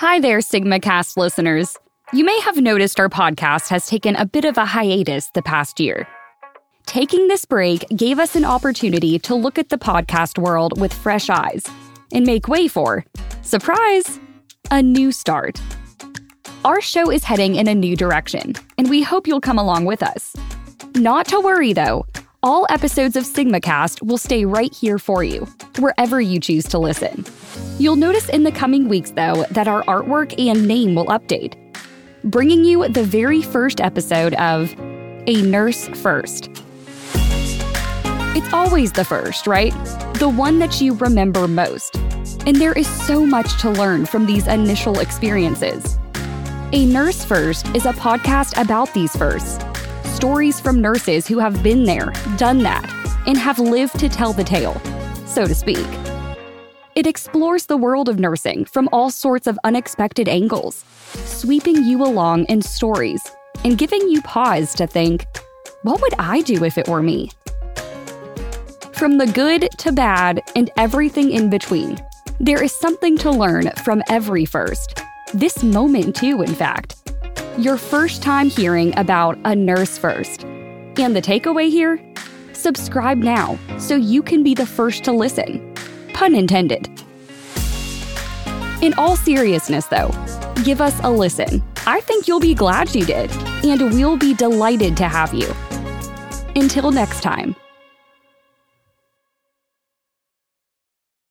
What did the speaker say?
Hi there, SigmaCast listeners. You may have noticed our podcast has taken a bit of a hiatus the past year. Taking this break gave us an opportunity to look at the podcast world with fresh eyes and make way for, surprise, a new start. Our show is heading in a new direction, and we hope you'll come along with us. Not to worry though, all episodes of SigmaCast will stay right here for you, wherever you choose to listen. You'll notice in the coming weeks, though, that our artwork and name will update, bringing you the very first episode of A Nurse First. It's always the first, right? The one that you remember most. And there is so much to learn from these initial experiences. A Nurse First is a podcast about these firsts stories from nurses who have been there, done that, and have lived to tell the tale, so to speak. It explores the world of nursing from all sorts of unexpected angles, sweeping you along in stories and giving you pause to think, what would I do if it were me? From the good to bad and everything in between, there is something to learn from every first. This moment, too, in fact. Your first time hearing about a nurse first. And the takeaway here? Subscribe now so you can be the first to listen pun intended. In all seriousness, though, give us a listen. I think you'll be glad you did, and we'll be delighted to have you. Until next time.